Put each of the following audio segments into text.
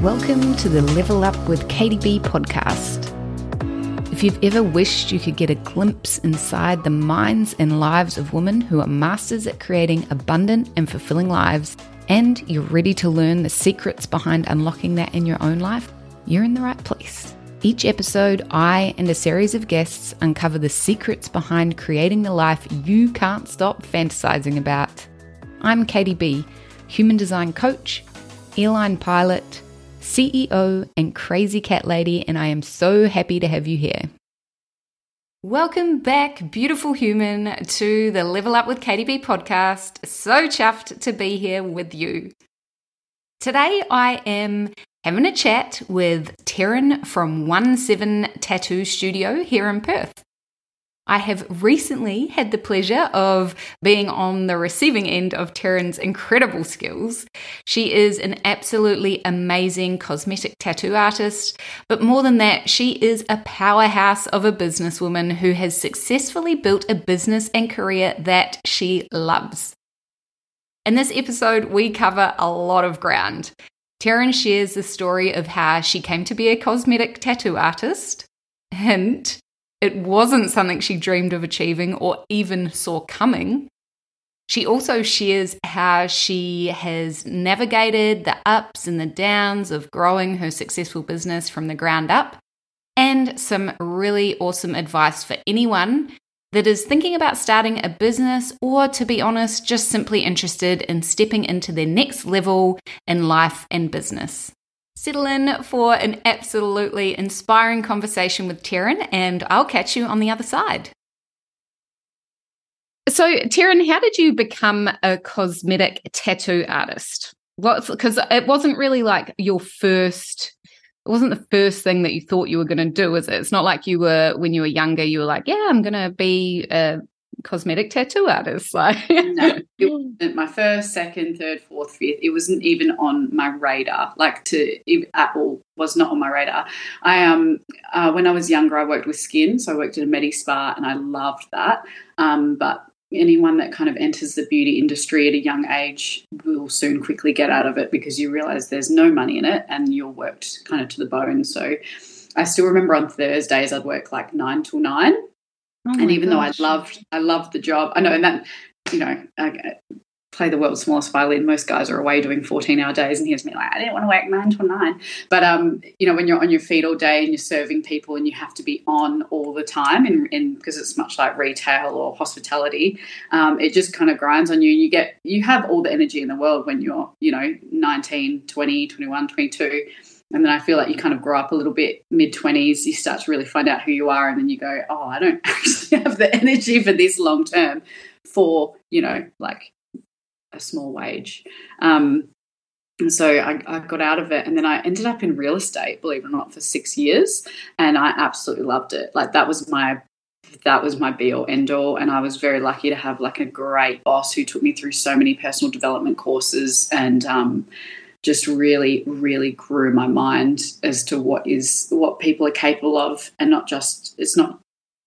Welcome to the Level Up with Katie B podcast. If you've ever wished you could get a glimpse inside the minds and lives of women who are masters at creating abundant and fulfilling lives, and you're ready to learn the secrets behind unlocking that in your own life, you're in the right place. Each episode, I and a series of guests uncover the secrets behind creating the life you can't stop fantasizing about. I'm Katie B, human design coach, airline pilot CEO and crazy cat lady, and I am so happy to have you here. Welcome back, beautiful human, to the Level Up with Katie B podcast. So chuffed to be here with you. Today, I am having a chat with Terryn from 1 7 Tattoo Studio here in Perth. I have recently had the pleasure of being on the receiving end of Terryn's incredible skills. She is an absolutely amazing cosmetic tattoo artist, but more than that, she is a powerhouse of a businesswoman who has successfully built a business and career that she loves. In this episode, we cover a lot of ground. Terryn shares the story of how she came to be a cosmetic tattoo artist. Hint, it wasn't something she dreamed of achieving or even saw coming. She also shares how she has navigated the ups and the downs of growing her successful business from the ground up, and some really awesome advice for anyone that is thinking about starting a business or, to be honest, just simply interested in stepping into their next level in life and business. Settle in for an absolutely inspiring conversation with Terryn, and I'll catch you on the other side. So, Terryn, how did you become a cosmetic tattoo artist? Because it wasn't really like your first it wasn't the first thing that you thought you were going to do, is it? It's not like you were when you were younger. You were like, "Yeah, I'm going to be a cosmetic tattoo artist. Like, no, it wasn't my first, second, third, fourth, fifth. It wasn't even on my radar. Like to at all was not on my radar. I um uh, when I was younger, I worked with skin, so I worked at a Medi Spa, and I loved that. Um, but anyone that kind of enters the beauty industry at a young age will soon quickly get out of it because you realize there's no money in it and you're worked kind of to the bone. So I still remember on Thursdays I'd work like nine till nine Oh and even gosh. though I loved, I loved the job. I know, and that, you know, I play the world's smallest violin. Most guys are away doing 14 hour days. And here's me like, I didn't want to work nine to nine. But, um, you know, when you're on your feet all day and you're serving people and you have to be on all the time and, because it's much like retail or hospitality, um, it just kind of grinds on you. You get, you have all the energy in the world when you're, you know, 19, 20, 21, 22 and then I feel like you kind of grow up a little bit mid 20s, you start to really find out who you are. And then you go, oh, I don't actually have the energy for this long term for, you know, like a small wage. Um, and so I, I, got out of it and then I ended up in real estate, believe it or not, for six years. And I absolutely loved it. Like that was my that was my be all end all. And I was very lucky to have like a great boss who took me through so many personal development courses and um, just really, really grew my mind as to what is what people are capable of, and not just it's not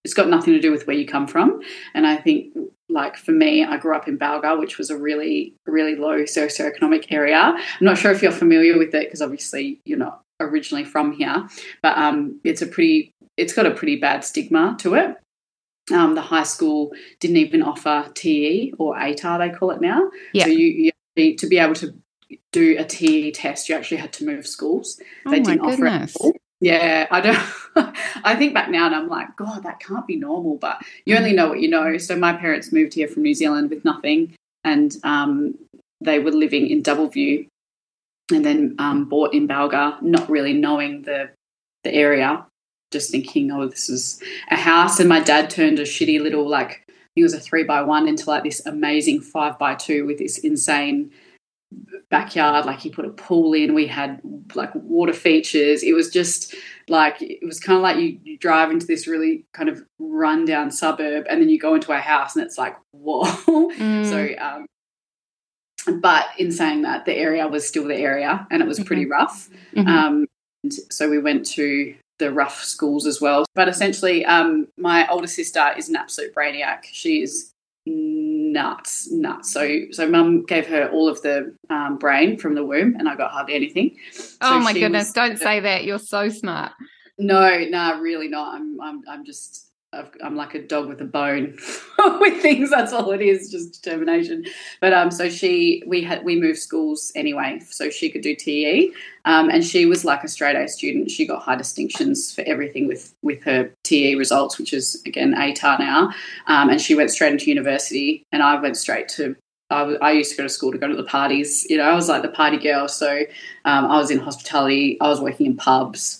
it's got nothing to do with where you come from. And I think, like for me, I grew up in Balga, which was a really, really low socioeconomic area. I'm not sure if you're familiar with it because obviously you're not originally from here, but um, it's a pretty, it's got a pretty bad stigma to it. Um, the high school didn't even offer TE or ATAR, they call it now. Yeah. So you, you to be able to do a TE test, you actually had to move schools. Oh they didn't goodness. offer it. Yeah, I don't. I think back now and I'm like, God, that can't be normal. But you only know what you know. So my parents moved here from New Zealand with nothing, and um, they were living in Doubleview, and then um, bought in Balga, not really knowing the the area, just thinking, oh, this is a house. And my dad turned a shitty little like he was a three by one into like this amazing five by two with this insane backyard like he put a pool in we had like water features it was just like it was kind of like you, you drive into this really kind of rundown suburb and then you go into a house and it's like whoa mm. so um but in saying that the area was still the area and it was pretty mm-hmm. rough mm-hmm. um and so we went to the rough schools as well. But essentially, um, my older sister is an absolute brainiac. She is nuts, nuts. So, so mum gave her all of the um, brain from the womb, and I got hardly anything. Oh my goodness! Was, Don't say that. You're so smart. No, no, nah, really not. I'm, I'm, I'm just I'm like a dog with a bone with things. That's all it is, just determination. But um, so she, we had, we moved schools anyway, so she could do TE, um, and she was like a straight A student. She got high distinctions for everything with with her TE results, which is again ATAR now. Um, and she went straight into university, and I went straight to I, used to go to school to go to the parties. You know, I was like the party girl. So um, I was in hospitality. I was working in pubs.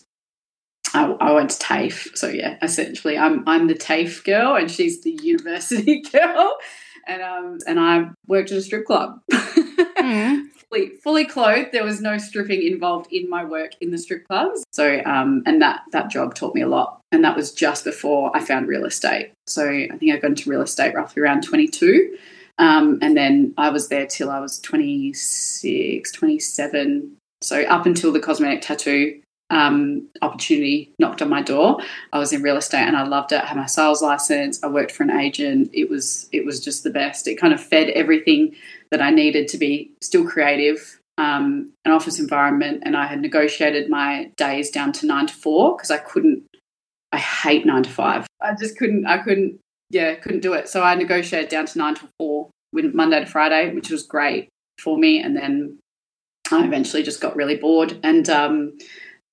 I, I, went to TAFE. So yeah, essentially, I'm I'm the TAFE girl, and she's the university girl, and um and I worked at a strip club. Mm. fully, fully clothed. There was no stripping involved in my work in the strip clubs. So um and that that job taught me a lot, and that was just before I found real estate. So I think I got into real estate roughly around 22. Um, and then I was there till I was 26, 27. So up until the cosmetic tattoo um, opportunity knocked on my door. I was in real estate and I loved it. I had my sales license. I worked for an agent. It was it was just the best. It kind of fed everything that I needed to be still creative, um, an office environment, and I had negotiated my days down to nine to four because I couldn't. I hate nine to five. I just couldn't. I couldn't. Yeah, couldn't do it. So I negotiated down to nine to four, Monday to Friday, which was great for me. And then I eventually just got really bored and. Um,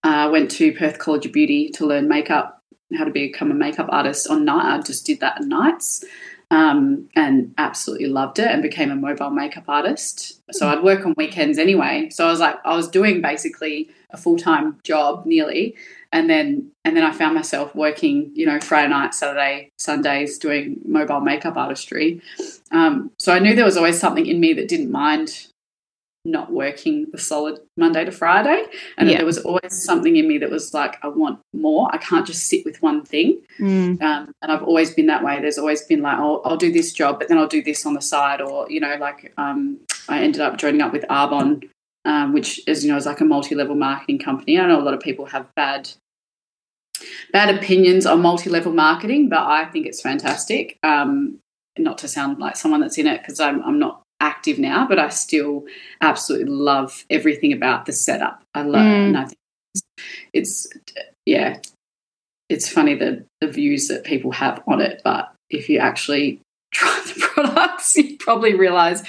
I uh, went to Perth College of Beauty to learn makeup, how to become a makeup artist on night. I just did that at nights um, and absolutely loved it and became a mobile makeup artist. So I'd work on weekends anyway. So I was like, I was doing basically a full time job nearly. And then, and then I found myself working, you know, Friday night, Saturday, Sundays, doing mobile makeup artistry. Um, so I knew there was always something in me that didn't mind not working the solid Monday to Friday. And yeah. there was always something in me that was like, I want more. I can't just sit with one thing. Mm. Um, and I've always been that way. There's always been like, I'll, I'll, do this job, but then I'll do this on the side. Or, you know, like um, I ended up joining up with Arbonne, um, which, as you know, is like a multi level marketing company. I know a lot of people have bad. Bad opinions on multi level marketing, but I think it's fantastic. Um, not to sound like someone that's in it because I'm, I'm not active now, but I still absolutely love everything about the setup. I love, mm. and I think it's, yeah, it's funny the the views that people have on it, but if you actually try the products, you probably realize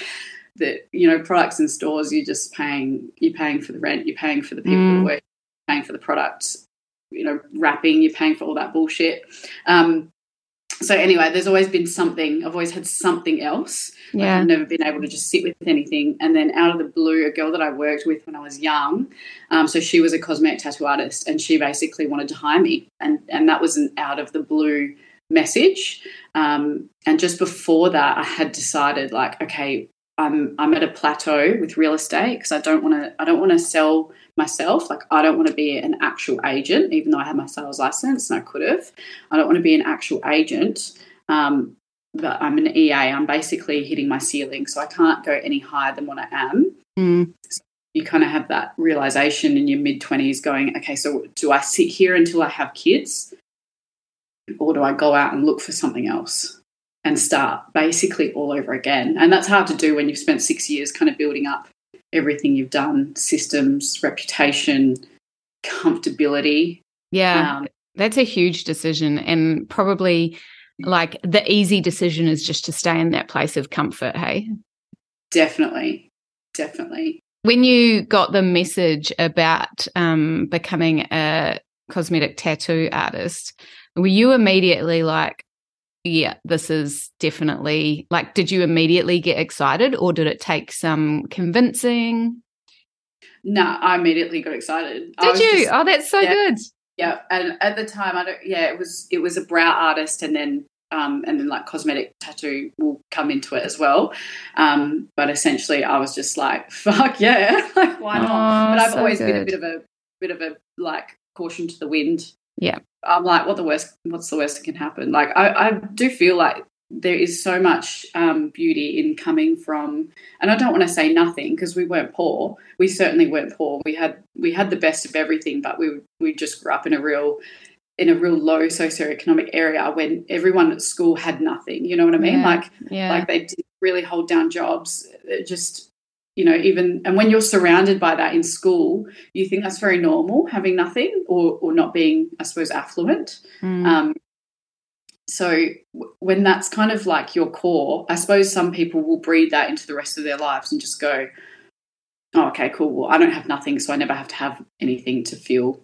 that you know products in stores you're just paying you're paying for the rent, you're paying for the people mm. who work, paying for the products, you know, wrapping, you're paying for all that bullshit. Um, so anyway, there's always been something. I've always had something else. Yeah. Like I've never been able to just sit with anything. And then out of the blue, a girl that I worked with when I was young, um, so she was a cosmetic tattoo artist, and she basically wanted to hire me, and and that was an out of the blue message. Um, and just before that, I had decided like, okay, I'm I'm at a plateau with real estate because I don't want to I don't want to sell myself. Like, I don't want to be an actual agent, even though I have my sales license and I could have. I don't want to be an actual agent. Um, but I'm an EA. I'm basically hitting my ceiling, so I can't go any higher than what I am. Mm. So you kind of have that realization in your mid 20s going, okay, so do I sit here until I have kids? Or do I go out and look for something else and start basically all over again? And that's hard to do when you've spent six years kind of building up everything you've done systems, reputation, comfortability. Yeah. Um, that's a huge decision. And probably like the easy decision is just to stay in that place of comfort. Hey? Definitely. Definitely. When you got the message about um, becoming a cosmetic tattoo artist, were you immediately like, yeah, this is definitely like, did you immediately get excited or did it take some convincing? No, I immediately got excited. Did you? Just, oh, that's so yeah, good. Yeah, and at the time, I don't. Yeah, it was it was a brow artist, and then um, and then like cosmetic tattoo will come into it as well. Um, but essentially, I was just like, fuck yeah, like why not? Oh, but I've so always good. been a bit of a bit of a like caution to the wind yeah. I'm like, what the worst? What's the worst that can happen? Like, I, I do feel like there is so much um, beauty in coming from, and I don't want to say nothing because we weren't poor. We certainly weren't poor. We had we had the best of everything, but we we just grew up in a real in a real low socioeconomic area when everyone at school had nothing. You know what I mean? Yeah, like yeah. like they didn't really hold down jobs. It just you know even and when you're surrounded by that in school, you think that's very normal having nothing or or not being I suppose affluent. Mm. Um, so w- when that's kind of like your core, I suppose some people will breed that into the rest of their lives and just go, oh, okay, cool. Well, I don't have nothing, so I never have to have anything to feel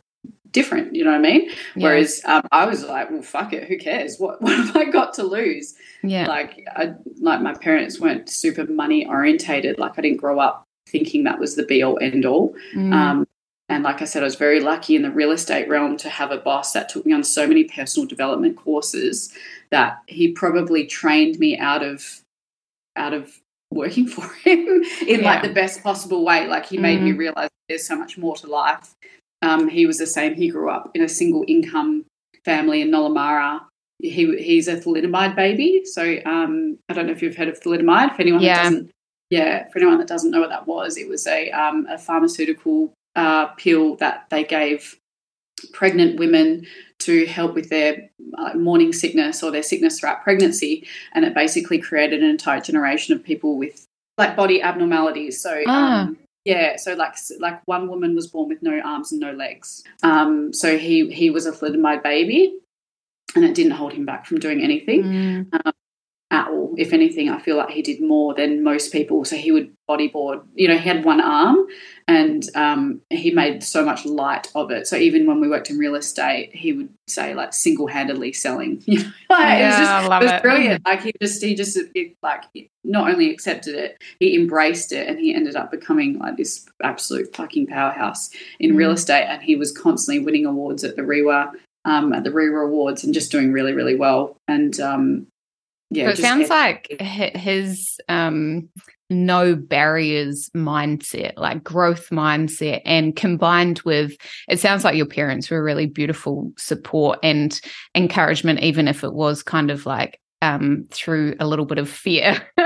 different. You know what I mean? Yeah. Whereas um, I was like, well, fuck it, who cares? What what have I got to lose? yeah. Like, I, like my parents weren't super money orientated. Like, I didn't grow up thinking that was the be all end all. Mm. Um, and like I said, I was very lucky in the real estate realm to have a boss that took me on so many personal development courses that he probably trained me out of out of working for him in like the best possible way. Like he made me Mhm. realize there's so much more to life. Um, he was the same. He grew up in a single income family in Nollamara. He he's a thalidomide baby. So um, I don't know if you've heard of thalidomide. For anyone Yeah. that doesn't, yeah, for anyone that doesn't know what that was, it was a um, a pharmaceutical uh, pill that they gave pregnant women to help with their uh, morning sickness or their sickness throughout pregnancy, and it basically created an entire generation of people with like body abnormalities. So. Ah. Um, yeah, so like like one woman was born with no arms and no legs. Um, so he he was a thalidomide baby, and it didn't hold him back from doing anything Mm. at all. If anything, I feel like he did more than most people. So he would bodyboard. You know, he had one arm, and um, he made so much light of it. So even when we worked in real estate, he would say like single handedly selling. You know, like, it was Yeah, just I love it was it. brilliant. Like he just he just it, like not only accepted it, he embraced it, and he ended up becoming like this absolute fucking powerhouse in real Mm. estate. And he was constantly winning awards at the REWA. Um, at the REWA Awards and just doing really, really well. And um, yeah, So it sounds like his um, no barriers mindset, like growth mindset, and combined with it sounds like your parents were really beautiful support and encouragement, even if it was kind of like um, through a little bit of fear.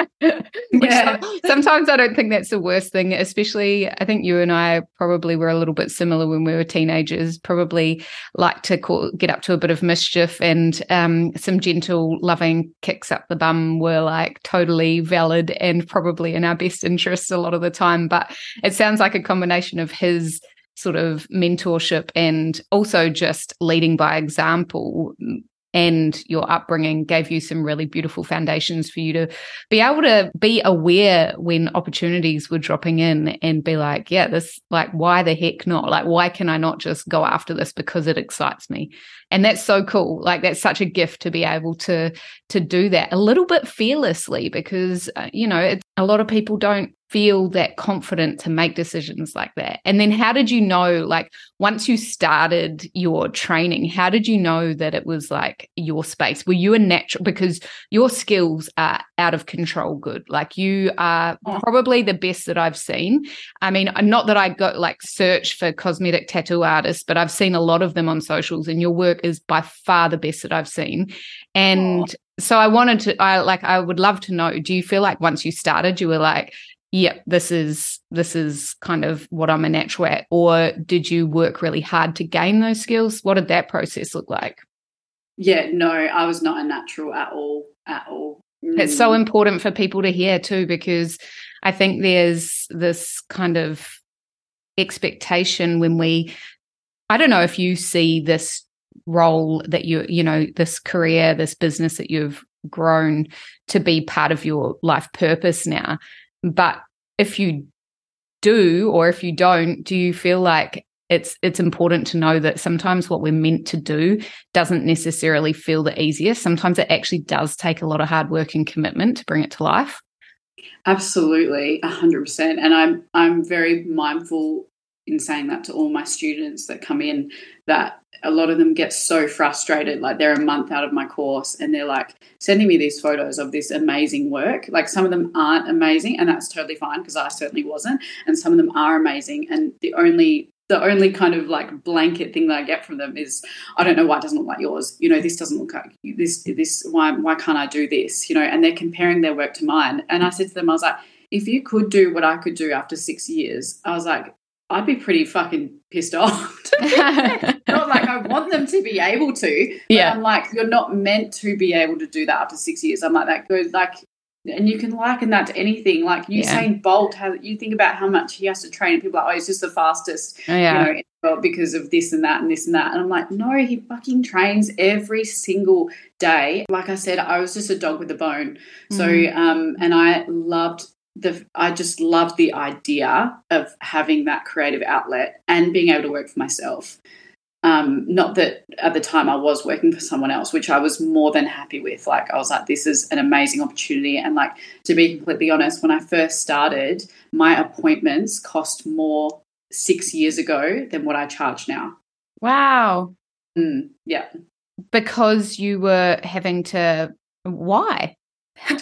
Yeah. sometimes I don't think that's the worst thing, especially I think you and I probably were a little bit similar when we were teenagers, probably like to call, get up to a bit of mischief and um, some gentle, loving kicks up the bum were like totally valid and probably in our best interest a lot of the time. But it sounds like a combination of his sort of mentorship and also just leading by example and your upbringing gave you some really beautiful foundations for you to be able to be aware when opportunities were dropping in and be like, yeah, this, like, why the heck not? Like, why can I not just go after this because it excites me? And that's so cool. Like, that's such a gift to be able to, to do that a little bit fearlessly because, uh, you know, a lot of people don't feel that confident to make decisions like that. And then how did you know, like, once you started your training, how did you know that it was like your space? Were you a natural, because your skills are out of control good. Like, you are probably the best that I've seen. I mean, not that I go like search for cosmetic tattoo artists, but I've seen a lot of them on socials, and your work is by far the best that I've seen. And so I wanted to, I like, I would love to know. Do you feel like once you started, you were like, "Yep, this is this is kind of what I'm a natural at," or did you work really hard to gain those skills? What did that process look like? Yeah, no, I was not a natural at all, at all. It's so Mm. important for people to hear too, because I think there's this kind of expectation when we, I don't know if you see this role that you, you know, this career, this business that you've grown to be part of your life purpose now. But if you do, or if you don't, do you feel like it's it's important to know that sometimes what we're meant to do doesn't necessarily feel the easiest. Sometimes it actually does take a lot of hard work and commitment to bring it to life. Absolutely, hundred percent. And I'm I'm very mindful in saying that to all my students that come in that a lot of them get so frustrated like they're a month out of my course and they're like sending me these photos of this amazing work like some of them aren't amazing and that's totally fine because I certainly wasn't and some of them are amazing and the only the only kind of like blanket thing that I get from them is, I don't know why it doesn't look like yours. You know, this doesn't look like this. This why why can't I do this? You know, and they're comparing their work to mine. And I said to them, I was like, if you could do what I could do after six years, I was like, I'd be pretty fucking pissed off. not like I want them to be able to. yeah. I'm like, you're not meant to be able to do that after six years. I'm like, that good. Like, and you can liken that to anything. Like Usain yeah. Bolt, how you think about how much he has to train, and people are like, oh, he's just the fastest, oh, yeah. you know, because of this and that and this and that. And I'm like, no, he fucking trains every single day. Like I said, I was just a dog with a bone. So, mm. um, and I loved the I just loved the idea of having that creative outlet and being able to work for myself. Um, not that at the time I was working for someone else, which I was more than happy with. Like I was like, this is an amazing opportunity. And like to be completely honest, when I first started, my appointments cost more six years ago than what I charge now. Wow. Mm, yeah. Because you were having to why?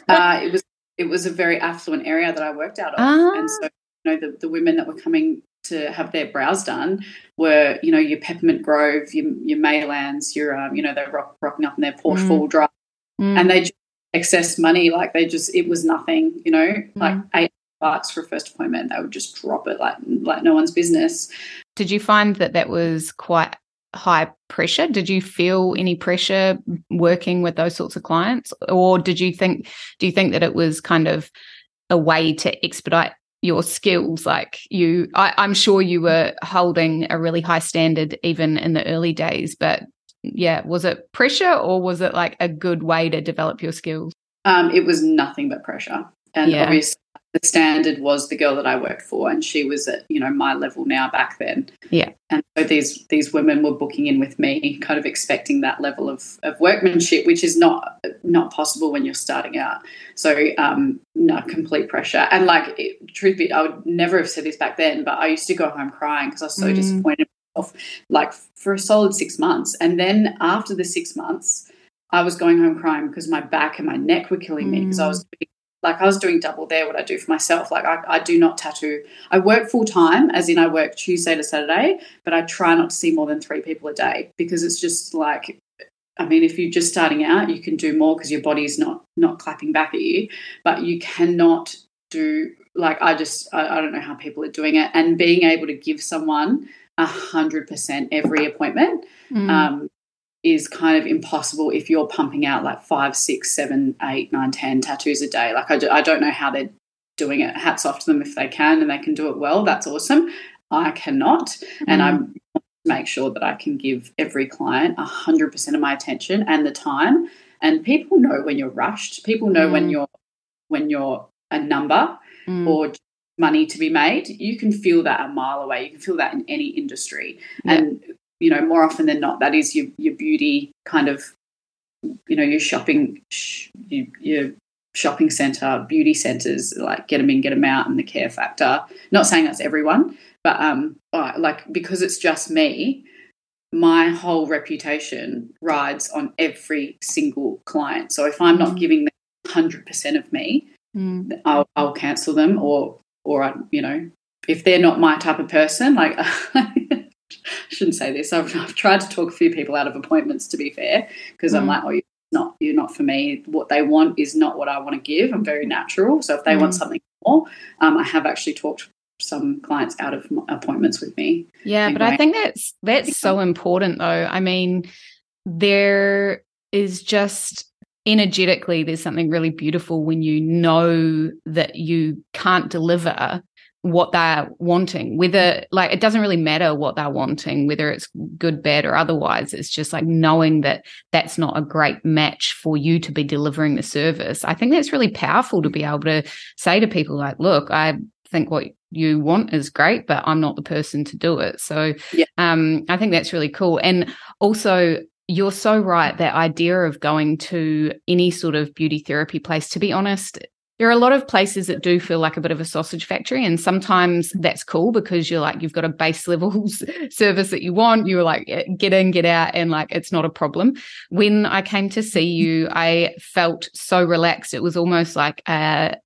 uh, it was it was a very affluent area that I worked out of. Ah. And so, you know, the, the women that were coming to have their brows done were, you know, your Peppermint Grove, your, your Maylands, your, um, you know, they're rock, rocking up in their Porsche mm. full drive. Mm. And they just excess money. Like they just, it was nothing, you know, mm. like eight bucks for a first appointment. They would just drop it like, like no one's business. Did you find that that was quite high pressure? Did you feel any pressure working with those sorts of clients? Or did you think, do you think that it was kind of a way to expedite your skills? Like you, I, I'm sure you were holding a really high standard even in the early days, but yeah, was it pressure or was it like a good way to develop your skills? Um, it was nothing but pressure. And yeah. obviously, the standard was the girl that I worked for, and she was at you know my level now back then. Yeah, and so these these women were booking in with me, kind of expecting that level of, of workmanship, which is not not possible when you're starting out. So um, no, complete pressure, and like it, truth be, I would never have said this back then, but I used to go home crying because I was so mm. disappointed. Myself, like for a solid six months, and then after the six months. I was going home crying because my back and my neck were killing me because I was mm. Like I was doing double there what I do for myself. Like I, I do not tattoo. I work full time, as in I work Tuesday to Saturday, but I try not to see more than three people a day because it's just like I mean, if you're just starting out, you can do more because your body's not not clapping back at you, but you cannot do like I just I, I don't know how people are doing it and being able to give someone a hundred percent every appointment. Mm. Um, is kind of impossible if you're pumping out like five, six, seven, eight, nine, ten tattoos a day. Like I, do, I don't know how they're doing it. Hats off to them if they can and they can do it well. That's awesome. I cannot, mm-hmm. and I make sure that I can give every client hundred percent of my attention and the time. And people know when you're rushed. People know mm. when you're when you're a number mm. or money to be made. You can feel that a mile away. You can feel that in any industry. Yeah. And you know, more often than not, that is your your beauty kind of, you know, your shopping, your, your shopping center, beauty centers, like get them in, get them out, and the care factor. Not saying that's everyone, but um, like because it's just me, my whole reputation rides on every single client. So if I'm not mm. giving them hundred percent of me, mm. I'll, I'll cancel them, or or I, you know, if they're not my type of person, like shouldn't say this. I've, I've, tried to talk a few people out of appointments, to be fair, because mm. I'm like, oh, you're not, you're not for me. What they want is not what I want to give. I'm very natural. So if they mm. want something more, um, I have actually talked some clients out of appointments with me. Yeah, but I think that's that's so important, though. I mean, there is just energetically there's something really beautiful when you know that you can't deliver what they're wanting whether like it doesn't really matter what they're wanting whether it's good bad or otherwise. It's just like knowing that that's not a great match for you to be delivering the service. I think that's really powerful to be able to say to people like look i think what you want is great but i'm not the person to do it. So yeah. um i think that's really cool. And also you're so right that idea of going to any sort of beauty therapy place to be honest there are a lot of places that do feel like a bit of a sausage factory. And sometimes that's cool because you're like, you've got a base level service that you want. You're like, get in, get out, and like, it's not a problem. When I came to see you, I felt so relaxed. It was almost like a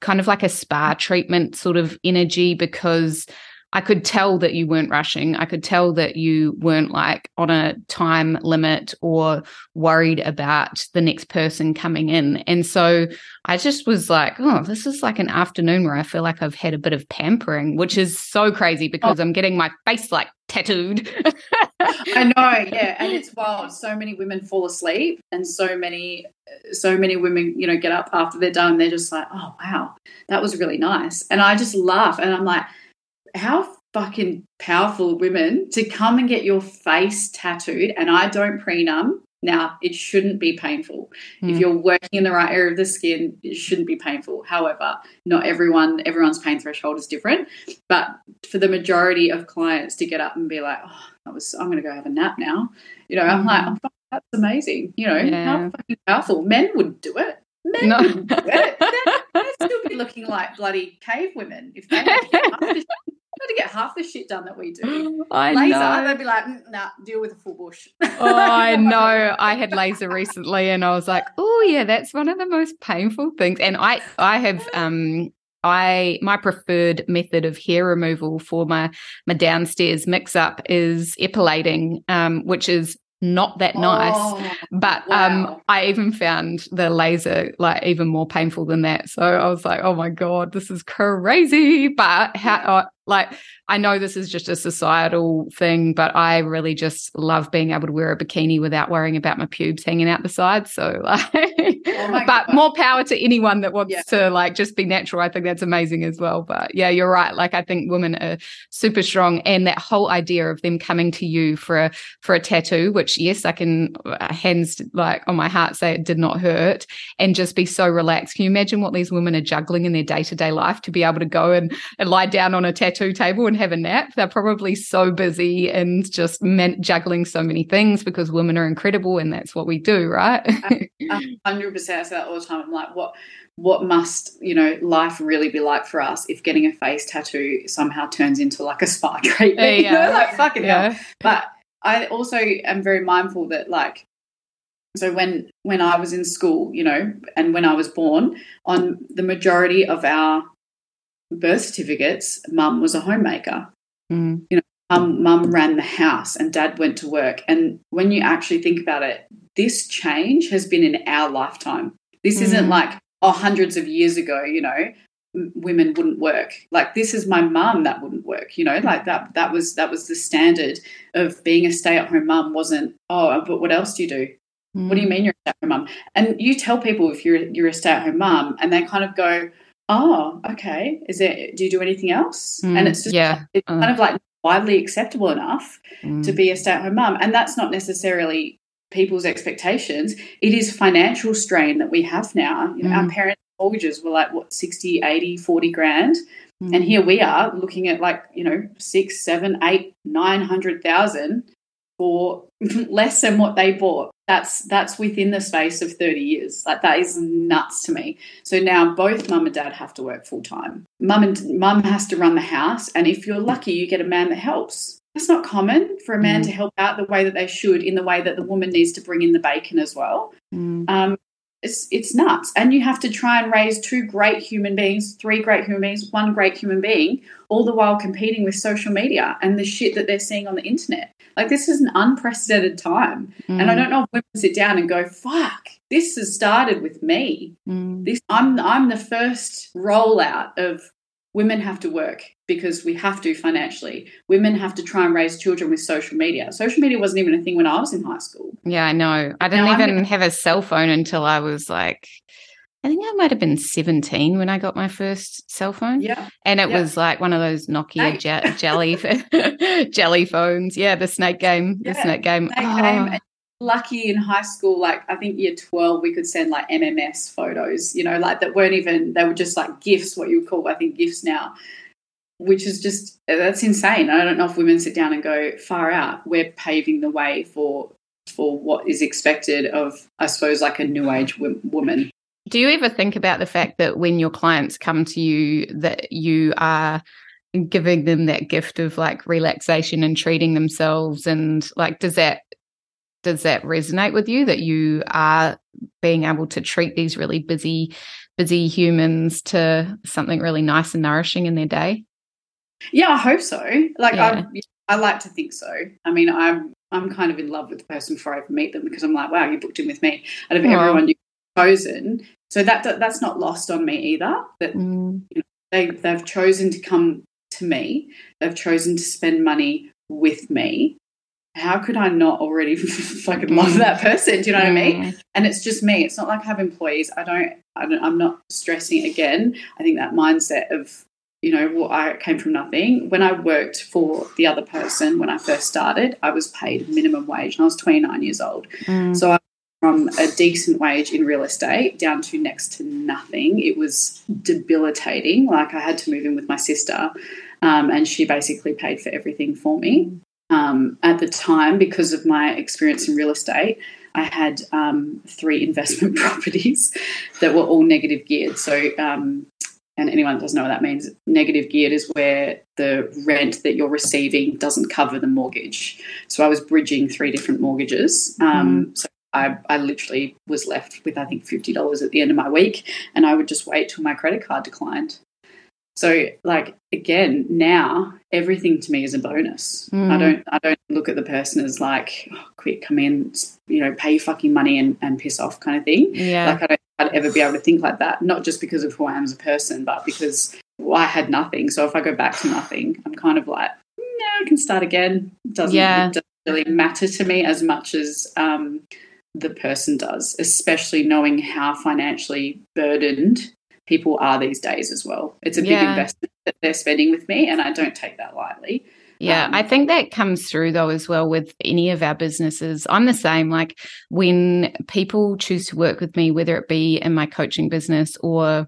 kind of like a spa treatment sort of energy because I could tell that you weren't rushing. I could tell that you weren't like on a time limit or worried about the next person coming in. And so I just was like, oh, this is like an afternoon where I feel like I've had a bit of pampering, which is so crazy because oh. I'm getting my face like tattooed. I know, yeah, and it's wild. So many women fall asleep, and so many, so many women, you know, get up after they're done. They're just like, oh wow, that was really nice, and I just laugh, and I'm like, how fucking powerful women to come and get your face tattooed, and I don't prenum. Now, it shouldn't be painful. Mm. If hmm. you're working in the right area of the skin, it shouldn't be painful. However, not everyone, everyone's pain threshold is different. But for the majority of clients to get up and be like, oh, I was, I'm going to go have a nap now. You know, I'm like, oh, that's amazing. You know, yeah. how fucking powerful. Men wouldn't do it. Men no. wouldn't do it. They'd, they'd still be looking like bloody cave women if they had to get half the shit done that we do. I laser, know. they'd be like, mm, nah, deal with a full bush. oh, I know. I had laser recently and I was like, oh yeah, that's one of the most painful things. And I I have um I my preferred method of hair removal for my my downstairs mix up is epilating, um, which is not that nice. Oh, but um, wow. um, I even found the laser like even more painful than that. So I was like, oh my god, this is crazy. But how uh, like I know this is just a societal thing, but I really just love being able to wear a bikini without worrying about my pubes hanging out the side. So like oh but God. more power to anyone that wants yeah. to like just be natural. I think that's amazing as well. But yeah, you're right. Like I think women are super strong and that whole idea of them coming to you for a for a tattoo, which yes, I can uh, hands like on my heart say it did not hurt and just be so relaxed. Can you imagine what these women are juggling in their day-to-day life to be able to go and, and lie down on a tattoo tattoo table and have a nap. They're probably so busy and just meant juggling so many things because women are incredible and that's what we do, right? hundred percent. I say that all the time. I'm like, what what must you know life really be like for us if getting a face tattoo somehow turns into like a spa treatment? Yeah, you know, like fucking yeah. hell. But I also am very mindful that like so when when I was in school, you know, and when I was born, on the majority of our birth certificates, mum was a homemaker. Mm. You know, mum, mum ran the house and dad went to work. And when you actually think about it, this change has been in our lifetime. This mm. isn't like, oh, hundreds of years ago, you know, women wouldn't work. Like this is my mum that wouldn't work, you know, like that that was that was the standard of being a stay-at-home mum wasn't, oh, but what else do you do? Mm. What do you mm. mean you're a stay-at-home mum? And you tell people if you're you're a stay-at-home mum and they kind of go, oh, okay. Is it? Do you do anything else? Mm, and it's just yeah, it's uh, kind of like widely acceptable enough mm. to be a stay-at-home mum, and that's not necessarily people's expectations. It is financial strain that we have now. You know, mm. our parents' mortgages were like what 60, 80, 40 grand. Mm. And here we are looking at like, you know, six, seven, eight, nine hundred thousand for less than what they bought. That's that's within the space of 30 years. Like that is nuts to me. So now both mum and dad have to work full time. Mum and mum has to run the house, and if you're lucky, you get a man that helps. That's not common for a man mm. to help out the way that they should, in the way that the woman needs to bring in the bacon as well. Mm. Um, it's it's nuts, and you have to try and raise two great human beings, three great human beings, one great human being, all the while competing with social media and the shit that they're seeing on the internet. Like this is an unprecedented time. Mm. And I mm. don't know if women sit down and go, fuck, this has started with me. Mm. This I'm I'm the first rollout of women have to work because we have to financially. Women have to try and raise children with social media. Social media wasn't even a thing when I was in high school. Yeah, I know. I didn't now, even gonna... have a cell phone until I was like I think I might have been 17 when I got my first cell phone. Yeah. And it yeah. was like one of those Nokia je- jelly jelly phones. Yeah, the snake game. The yeah, snake game. Snake oh. game. Lucky in high school, like I think year 12, we could send like MMS photos, you know, like that weren't even, they were just like gifts, what you would call, I think, gifts now, which is just, that's insane. I don't know if women sit down and go far out. We're paving the way for for what is expected of, I suppose, like a new age w- woman. Do you ever think about the fact that when your clients come to you, that you are giving them that gift of like relaxation and treating themselves, and like, does that does that resonate with you that you are being able to treat these really busy busy humans to something really nice and nourishing in their day? Yeah, I hope so. Like yeah. I, I like to think so. I mean, I'm I'm kind of in love with the person before I ever meet them because I'm like, wow, you booked in with me out of everyone you've chosen. So that, that, that's not lost on me either. That mm. you know, they they've chosen to come to me. They've chosen to spend money with me. How could I not already fucking love that person? Do you know what I mean? And it's just me. It's not like I have employees. I don't. I don't I'm not stressing again. I think that mindset of you know, well, I came from nothing. When I worked for the other person when I first started, I was paid minimum wage and I was 29 years old. Mm. So I from a decent wage in real estate down to next to nothing. It was debilitating. Like I had to move in with my sister, um, and she basically paid for everything for me. Um, at the time, because of my experience in real estate, I had um, three investment properties that were all negative geared. So, um, and anyone that doesn't know what that means, negative geared is where the rent that you're receiving doesn't cover the mortgage. So I was bridging three different mortgages. Mm. So I, I literally was left with I think fifty dollars at the end of my week, and I would just wait till my credit card declined. So, like again, now everything to me is a bonus. Mm. I don't I don't look at the person as like, oh, quick, come in, you know, pay your fucking money and, and piss off kind of thing. Yeah. Like I don't I'd ever be able to think like that, not just because of who I am as a person, but because well, I had nothing. So if I go back to nothing, I'm kind of like, yeah, I can start again. It doesn't, yeah. it doesn't really matter to me as much as um, the person does, especially knowing how financially burdened people are these days as well. It's a big yeah. investment that they're spending with me, and I don't take that lightly. Yeah, um, I think that comes through though as well with any of our businesses. I'm the same. Like when people choose to work with me, whether it be in my coaching business or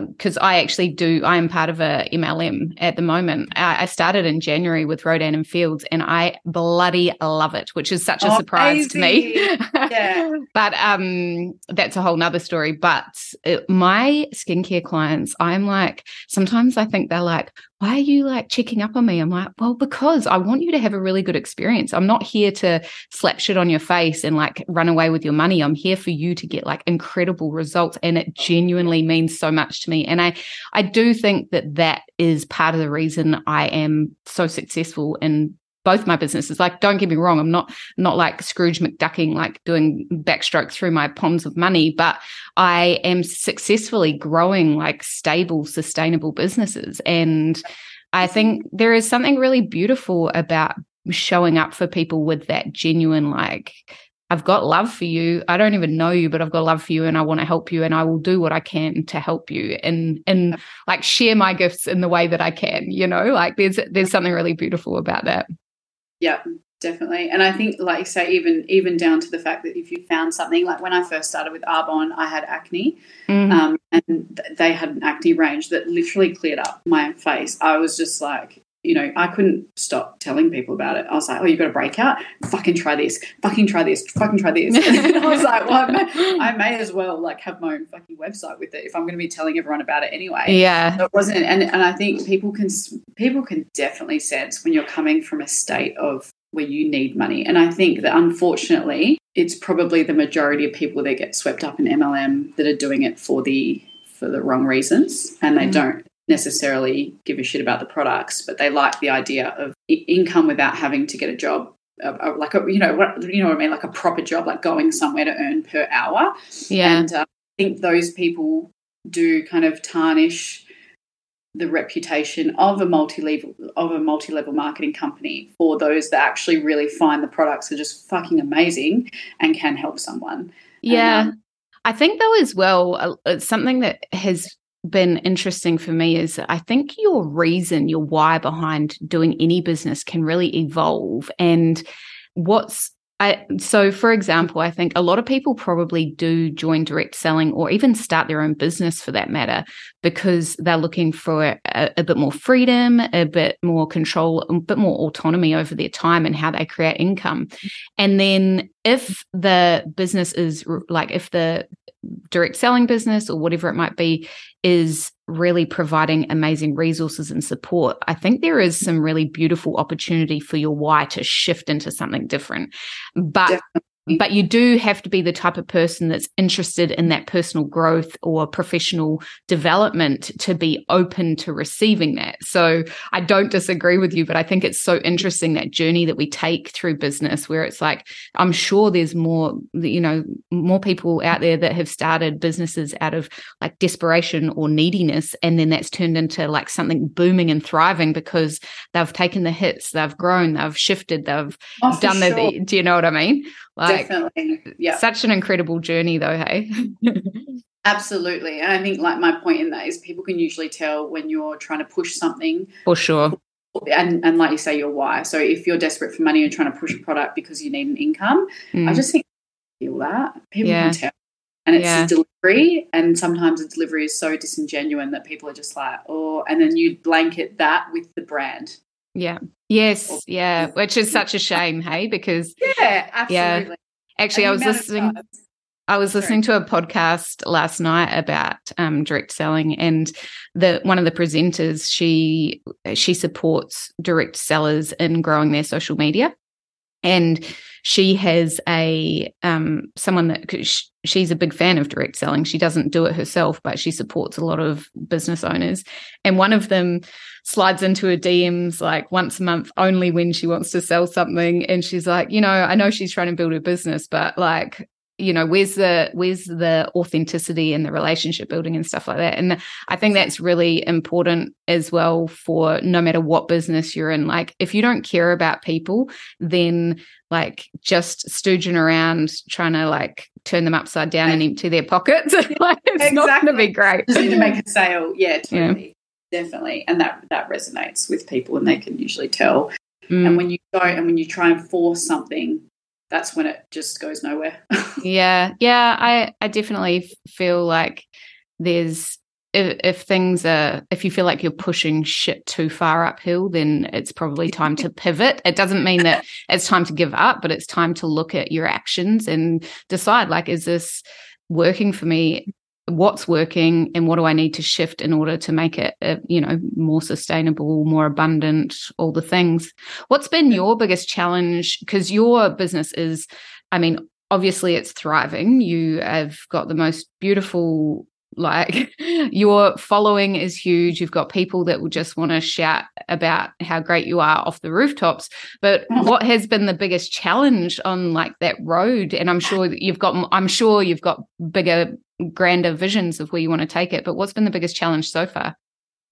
because uh, I actually do, I am part of a MLM at the moment. I, I, started in January with Rodan and Fields, and I bloody love it, which is such a oh, surprise to me. Yeah. but um, that's a whole nother story. But it, uh, my skincare clients, I'm like, sometimes I think they're like, why are you like checking up on me? I'm like, well, because I want you to have a really good experience. I'm not here to slap shit on your face and like run away with your money. I'm here for you to get like incredible results. And it genuinely means so much to me. And I, I do think that that is part of the reason I am so successful in both my businesses. Like, don't get me wrong, I'm not not like Scrooge McDucking, like doing backstroke through my ponds of money, but I am successfully growing like stable, sustainable businesses. And I think there is something really beautiful about showing up for people with that genuine like I've got love for you. I don't even know you, but I've got love for you and I want to help you and I will do what I can to help you and and like share my gifts in the way that I can, you know? Like there's there's something really beautiful about that. Yeah, definitely. And I think, like you say, even even down to the fact that if you found something like when I first started with Arbonne, I had acne, mm-hmm. um, and th- they had an acne range that literally cleared up my face. I was just like, you know, I couldn't stop telling people about it. I was like, oh, you've got a breakout? Fucking try this. Fucking try this. Fucking try this. And I was like, well, I may, I may, as well like have my own fucking website with it if I'm going to be telling everyone about it anyway. Yeah. So it wasn't, and, and I think people can, people can definitely sense when you're coming from a state of where you need money. And I think that unfortunately, it's probably the majority of people that get swept up in MLM that are doing it for the, for the wrong reasons and they mm. don't necessarily give a shit about the products, but they like the idea of income without having to get a job. Like a you know what you know what I mean? Like a proper job like going somewhere to earn per hour. Yeah. And uh, I think those people do kind of tarnish the reputation of a multi-level of a multi-level marketing company for those that actually really find the products are just fucking amazing and can help someone. Yeah. and, um, I think though as well, uh, it's something that has been interesting for me is I think your reason, your why behind doing any business can really evolve. And what's I, so, for example, I think a lot of people probably do join direct selling or even start their own business for that matter because they're looking for a, a, bit more freedom, a bit more control, a bit more autonomy over their time and how they create income. And then if the business is like, if the direct selling business or whatever it might be is really providing amazing resources and support, I think there is some really beautiful opportunity for your why to shift into something different. But but you do have to be the type of person that's interested in that personal growth or professional development to be open to receiving that. So I don't disagree with you, but I think it's so interesting that journey that we take through business where it's like, I'm sure there's more, you know, more people out there that have started businesses out of like desperation or neediness. And then that's turned into like something booming and thriving because they've taken the hits, they've grown, they've shifted, they've oh, done sure. the, do you know what I mean? Like, Definitely. Yeah. Such an incredible journey, though, hey? Absolutely. And I think, like, my point in that is people can usually tell when you're trying to push something. For sure. And, and like you say, your why. So if you're desperate for money and trying to push a product because you need an income, mm. I just think feel that. People yeah. can tell. And it's yeah. delivery. And sometimes the delivery is so disingenuous that people are just like, oh, and then you blanket that with the brand. Yeah. Yes. Yeah. Which is such a shame, hey? Because yeah, absolutely. Yeah. Actually, I was listening. I was listening to a podcast last night about um, direct selling, and the one of the presenters she she supports direct sellers in growing their social media, and she has a um, someone that she's a big fan of direct selling. She doesn't do it herself, but she supports a lot of business owners. And one of them slides into her DMs like once a month, only when she wants to sell something. And she's like, you know, I know she's trying to build a business, but like you know where's the where's the authenticity and the relationship building and stuff like that. And i think that's really important as well for no matter what business you're in. Like if you don't care about people then like just stooging around trying to like turn them upside down and empty their pockets like it's exactly. not going to be great. Just need to make a sale. Yeah totally. Yeah. definitely. And that that resonates with people and they can usually tell. Mm. and when you don't and when you try and force something that's when it just goes nowhere. yeah, yeah, I I definitely feel like there's if, if, things are if you feel like you're pushing shit too far uphill then it's probably time to pivot it doesn't mean that it's time to give up but it's time to look at your actions and decide like is this working for me what's working and what do I need to shift in order to make it, uh, you know, more sustainable, more abundant, all the things. What's been your biggest challenge? Because your business is, I mean, obviously it's thriving. You have got the most beautiful like your following is huge you've got people that will just want to shout about how great you are off the rooftops but what has been the biggest challenge on like that road and i'm sure that you've got i'm sure you've got bigger grander visions of where you want to take it. But what's been the biggest challenge so far?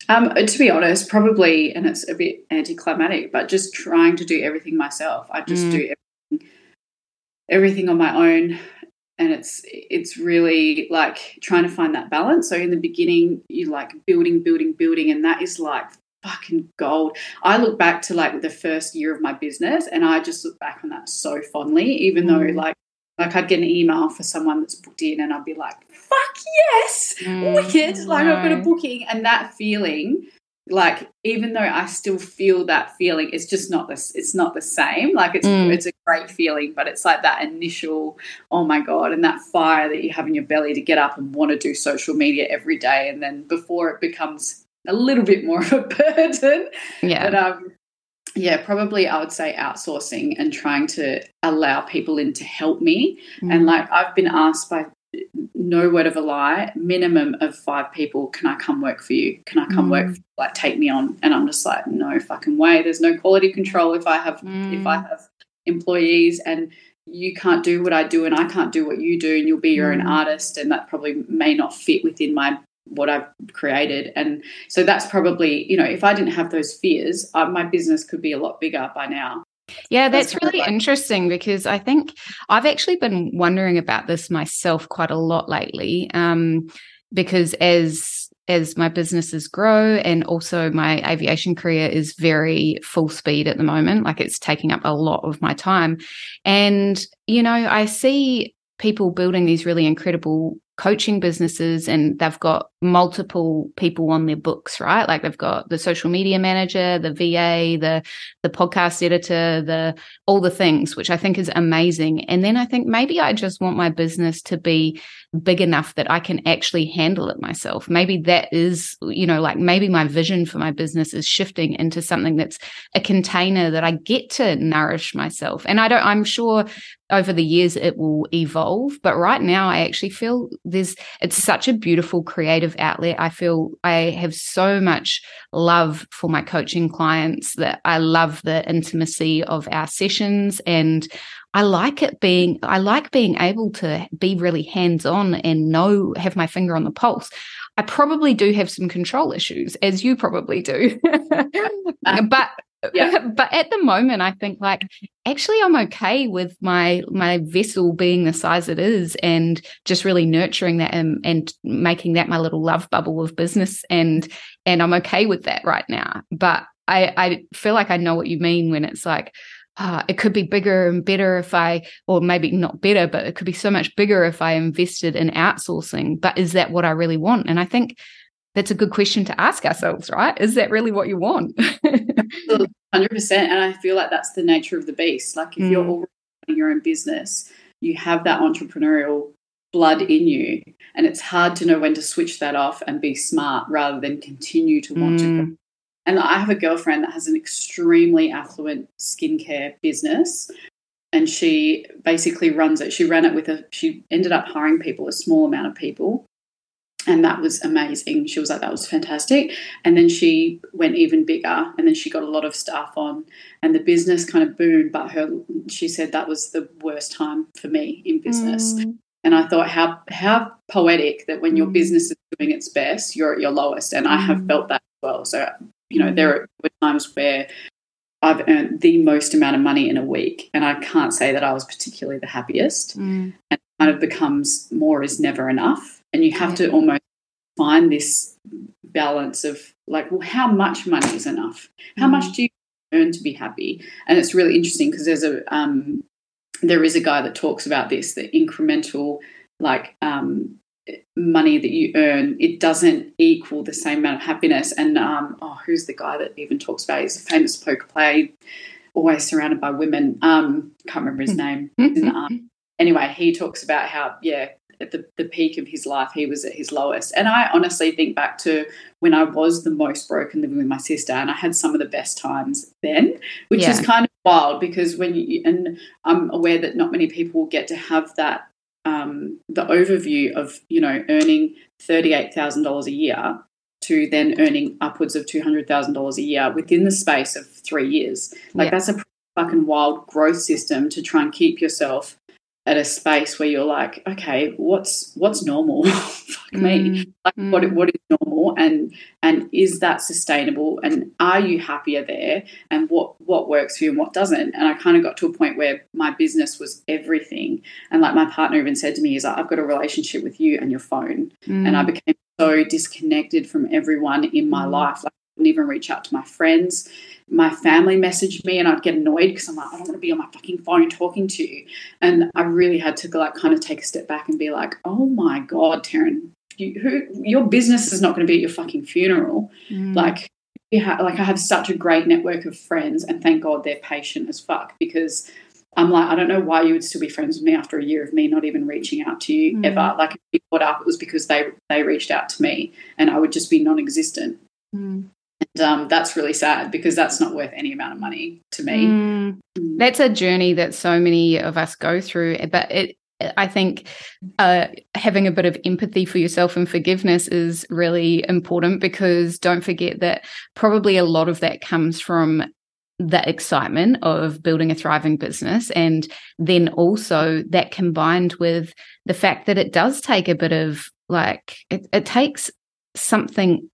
Um, to be honest, probably, and it's a bit anticlimactic, but just trying to do everything myself. I just mm. do everything, everything on my own, and it's it's really like trying to find that balance. So in the beginning, you like building, building, building, and that is like fucking gold. I look back to like the first year of my business, and I just look back on that so fondly, even mm. though like like I'd get an email for someone that's booked in, and I'd be like, "Fuck yes, mm, wicked!" Like no. I've got a booking, and that feeling, like even though I still feel that feeling, it's just not this. It's not the same. Like it's mm. it's a great feeling, but it's like that initial, oh my god, and that fire that you have in your belly to get up and want to do social media every day, and then before it becomes a little bit more of a burden. Yeah. But um, yeah, probably I would say outsourcing and trying to allow people in to help me. Mm. And like I've been asked by no word of a lie, minimum of five people, can I come work for you? Can I come mm. work, like take me on? And I'm just like, no fucking way. There's no quality control if I have mm. if I mm. have employees and you can't do what I do and I can't do what you do and you'll be your own mm. artist and that probably may not fit within my what I've created. And so that's probably, you know, if I didn't have those fears, uh, my business could be a lot bigger by now. Yeah, that's, that's really like- interesting because I think I've actually been wondering about this myself quite a lot lately. Um, because as as my businesses grow and also my aviation career is very full speed at the moment like it's taking up a lot of my time and you know i see people building these really incredible coaching businesses and they've got multiple people on their books right? Like they've got the social media manager the va the the podcast editor the all the things which i think is amazing. And then i think maybe i just want my business to be big enough that i can actually handle it myself. Maybe that is you know like maybe my vision for my business is shifting into something that's a container that i get to nourish myself. And i don't i'm sure over the years it will evolve but right now i actually feel there's it's such a beautiful creative outlet. I feel i have so much love for my coaching clients that i love the intimacy of our sessions and I like it being, I like being able to be really hands on and know, have my finger on the pulse. I probably do have some control issues, as you probably do. Uh, but yeah. but at the moment i think like actually i'm okay with my my vessel being the size it is and just really nurturing that and, and making that my little love bubble of business and and i'm okay with that right now but i i feel like i know what you mean when it's like uh, it could be bigger and better if I, or maybe not better, but it could be so much bigger if I invested in outsourcing. But is that what I really want? And I think that's a good question to ask ourselves, right? Is that really what you want? 100%. And I feel like that's the nature of the beast. Like if mm. you're already running your own business, you have that entrepreneurial blood in you. And it's hard to know when to switch that off and be smart rather than continue to want mm. to. And I have a girlfriend that has an extremely affluent skincare business. And she basically runs it. She ran it with a, she ended up hiring people, a small amount of people and that was amazing. She was like, that was fantastic. And then she went even bigger, and then she got a lot of staff on, and the business kind of boomed. But her, she said that was the worst time for me in business. Mm. And I thought, how how poetic that when your mm. business is doing its best, you're at your lowest. And I have mm. felt that as well. So you know, there were times where I've earned the most amount of money in a week, and I can't say that I was particularly the happiest. Mm. And kind of becomes more is never enough and you have yeah. to almost find this balance of like well how much money is enough how mm. much do you earn to be happy and it's really interesting because there's a um, there is a guy that talks about this the incremental like um, money that you earn it doesn't equal the same amount of happiness and um, oh who's the guy that even talks about it? he's a famous poker player always surrounded by women um can't remember his hmm. name hmm, hmm, um, anyway he talks about how yeah at the, the peak of his life, he was at his lowest. And I honestly think back to when I was the most broken living with my sister, and I had some of the best times then, which yeah. is kind of wild because when you, and I'm aware that not many people get to have that, um, the overview of, you know, earning $38,000 a year to then earning upwards of $200,000 a year within the space of three years. Like yeah. that's a fucking wild growth system to try and keep yourself at a space where you're like, okay, what's what's normal? Fuck me. Mm, like mm. what what is normal and and is that sustainable? And are you happier there? And what what works for you and what doesn't? And I kind of got to a point where my business was everything. And like my partner even said to me, is like, I've got a relationship with you and your phone. Mm. And I became so disconnected from everyone in my mm. life. Like I couldn't even reach out to my friends my family messaged me and I'd get annoyed because I'm like, I don't want to be on my fucking phone talking to you. And I really had to like kind of take a step back and be like, oh my God, Terryn, you, who, your business is not going to be at your fucking funeral. Mm. Like, yeah, like I have such a great network of friends and thank God they're patient as fuck because I'm like, I don't know why you would still be friends with me after a year of me not even reaching out to you mm. ever. Like, if we caught up, it was because they they reached out to me, and I would just be non-existent. Mm. And um, that's really sad because that's not worth any amount of money to me. Mm, that's a journey that so many of us go through, but it. I think uh, having a bit of empathy for yourself and forgiveness is really important because don't forget that probably a lot of that comes from the excitement of building a thriving business and then also that combined with the fact that it does take a bit of like it, it takes something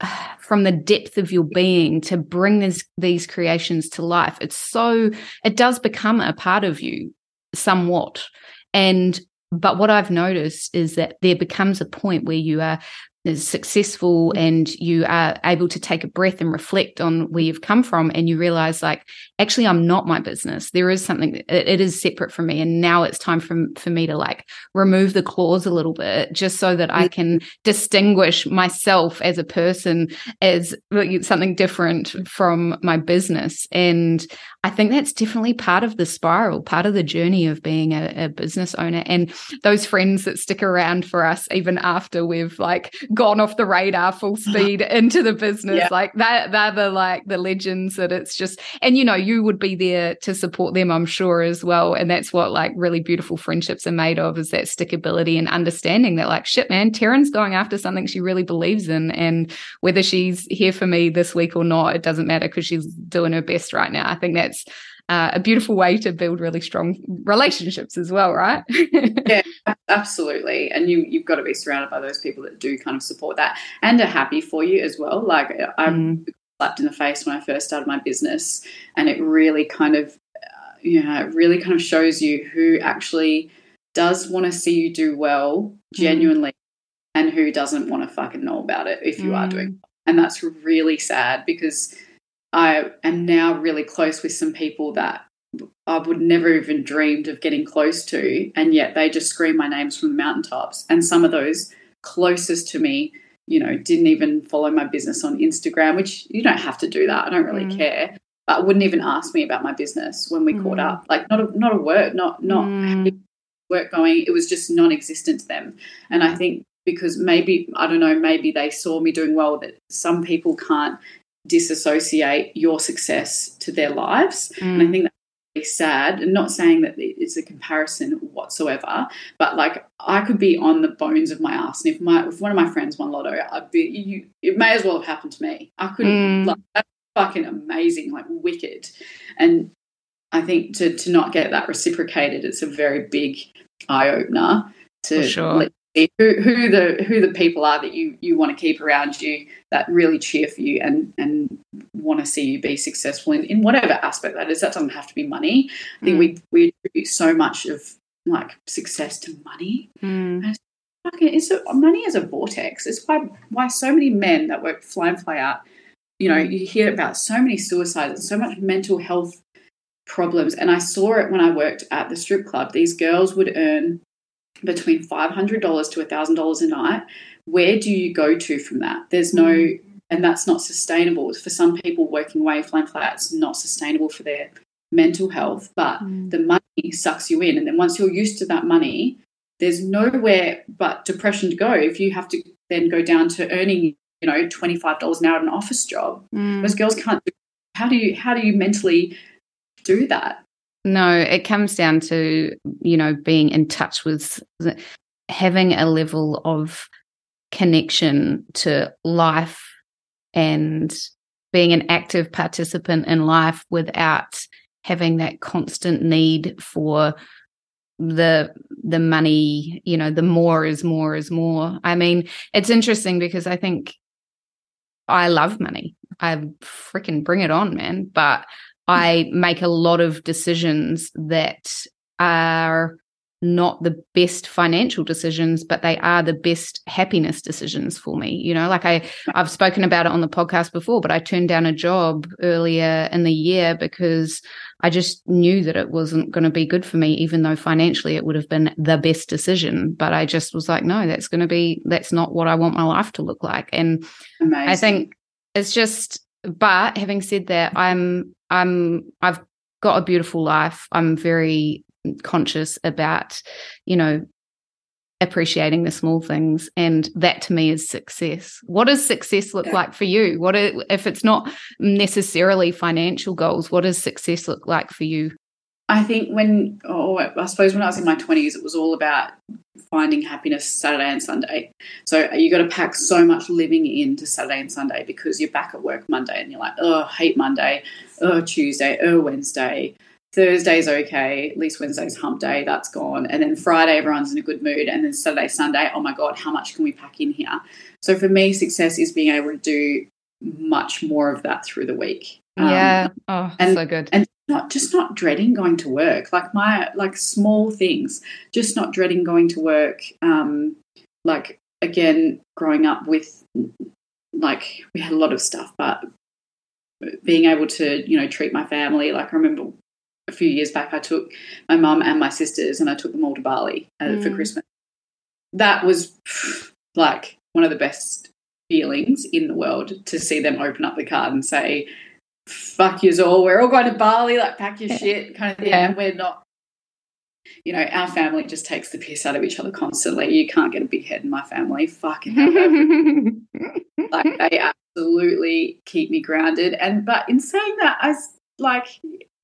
from the depth of your being to bring these these creations to life. It's so it does become a part of you somewhat. And but what i've noticed is that there becomes a point where you are is successful mm-hmm. and you are able to take a breath and reflect on where you've come from and you realize like actually i'm not my business. There is something it, it is separate from me. And now it's time for, for me to like remove the claws a little bit just so that i can mm-hmm. distinguish myself as a person as something different mm-hmm. from my business. And I think that's definitely part of the spiral, part of the journey of being a, a, business owner. And those friends that stick around for us even after we've like gone off the radar full speed into the business. Yeah. Like that, they're the like the legends that it's just, and you know, you would be there to support them, I'm sure as well. And that's what like really beautiful friendships are made of is that stickability and understanding that like, shit, man, Terryn's going after something she really believes in. And whether she's here for me this week or not, it doesn't matter because she's doing her best right now. I think that's uh, a beautiful way to build really strong relationships as well, right? yeah, absolutely. And you you've got to be surrounded by those people that do kind of support that and are happy for you as well. Like I'm mm. slapped in the face when I first started my business, and it really kind of uh, you know it really kind of shows you who actually does want to see you do well mm. genuinely mm. and who doesn't want to fucking know about it if you mm. are doing and that's really sad because I am now really close with some people that I would never even dreamed of getting close to, and yet they just scream my names from the mountaintops. And some of those closest to me, you know, didn't even follow my business on Instagram, which you don't have to do that. I don't really mm. care. But wouldn't even ask me about my business when we mm. caught up. Like not a not a word, not not mm. work going. It was just non-existent to them. And I think because maybe I don't know, maybe they saw me doing well that some people can't disassociate your success to their lives. Mm. And I mm. think that's really sad. And not saying that it's a comparison whatsoever, but like I could be on the bones of my ass. And if my if one of my friends won lotto, I'd be you it may as well have happened to me. I couldn't mm. like that's fucking amazing, like wicked. And I think to to not get that reciprocated, it's a very big eye opener to sure. let who, who the who the people are that you you want to keep around you that really cheer for you and and want to see you be successful in, in whatever aspect that is. That doesn't have to be money. I think mm. we we attribute so much of like success to money. Mm. It's a, money is a vortex. It's why why so many men that work fly and fly out. You know, you hear about so many suicides and so much mental health problems. And I saw it when I worked at the strip club. These girls would earn between $500 to $1,000 a night, where do you go to from that? There's no, and that's not sustainable. For some people working away flame flat, it's not sustainable for their mental health, but mm. the money sucks you in. And then once you're used to that money, there's nowhere but depression to go if you have to then go down to earning, you know, $25 an hour at an office job. Mm. Those girls can't do, how do you, how do you mentally do that? No, it comes down to, you know, being in touch with having a level of connection to life and being an active participant in life without having that constant need for the the money you know the more is more is more. I mean it's interesting because i think i love money. I freaking bring it on man. But I make a lot of decisions that are not the best financial decisions but they are the best happiness decisions for me you know? Like i i've spoken about it on the podcast before but i turned down a job earlier in the year because i just knew that it wasn't going to be good for me even though financially it would have been the best decision. But i just was like no that's going to be that's not what i want my life to look like. And Amazing. i think it's just but having said that i'm i'm i've got a beautiful life. I'm very conscious about you know appreciating the small things. And that to me is success. What does success look yeah. like for you? What if it's not necessarily financial goals what does success look like for you I think when, oh, I suppose when I was in my 20s, it was all about finding happiness Saturday and Sunday. So you got to pack so much living into Saturday and Sunday because you're back at work Monday and you're like, oh, hate Monday, oh, Tuesday, oh, Wednesday. Thursday's okay, at least Wednesday's hump day, that's gone. And then Friday, everyone's in a good mood. And then Saturday, Sunday, oh my God, how much can we pack in here? So for me, success is being able to do much more of that through the week. Yeah. Um, oh, and, so good. And not just not dreading going to work like my like small things just not dreading going to work um like again growing up with like we had a lot of stuff but being able to you know treat my family like i remember a few years back i took my mum and my sisters and i took them all to bali uh, mm. for christmas that was like one of the best feelings in the world to see them open up the card and say fuck yous all. We're all going to Bali, like pack your shit kind of thing. Yeah. And we're not you know, our family just takes the piss out of each other constantly. You can't get a big head in my family. Fucking hell. like they absolutely keep me grounded. And but in saying that, I like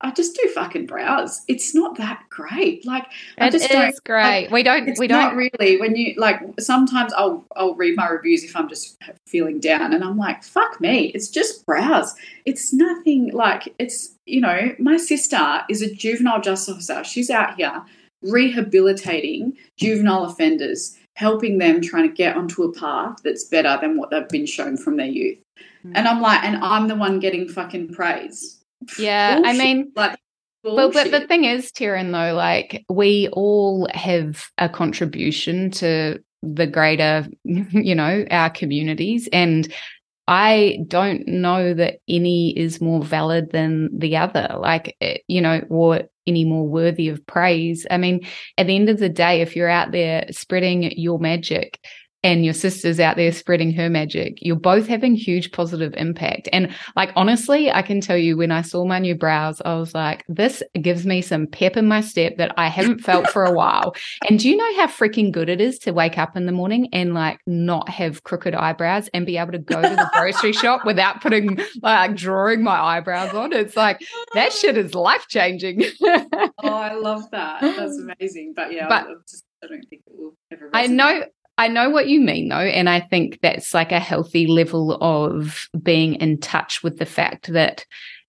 I just do fucking brows. It's not that great. Like it I just is great. Like, we don't. We don't really when you like. Sometimes I'll I'll read my reviews if I'm just feeling down, and I'm like, fuck me. It's just brows. It's nothing like it's you know. My sister is a juvenile justice officer. She's out here rehabilitating juvenile offenders, helping them trying to get onto a path that's better than what they've been shown from their youth. Mm. And I'm like, and I'm the one getting fucking praise yeah, bullshit. I mean, like, well, but the thing is, Terryn, though, like we all have a contribution to the greater, you know, our communities, and I don't know that any is more valid than the other, like, eh, you know, or any more worthy of praise. I mean, at the end of the day, if you're out there spreading your magic, and your sister's out there spreading her magic. You're both having huge positive impact. And like, honestly, I can tell you when I saw my new brows, I was like, this gives me some pep in my step that I haven't felt for a while. And do you know how freaking good it is to wake up in the morning and like not have crooked eyebrows and be able to go to the grocery shop without putting like drawing my eyebrows on? It's like, that shit is life changing. oh, I love that. That's amazing. But yeah, but, I, just, I don't think it will ever. Resonate. I know I know what you mean though. And I think that's like a healthy level of being in touch with the fact that,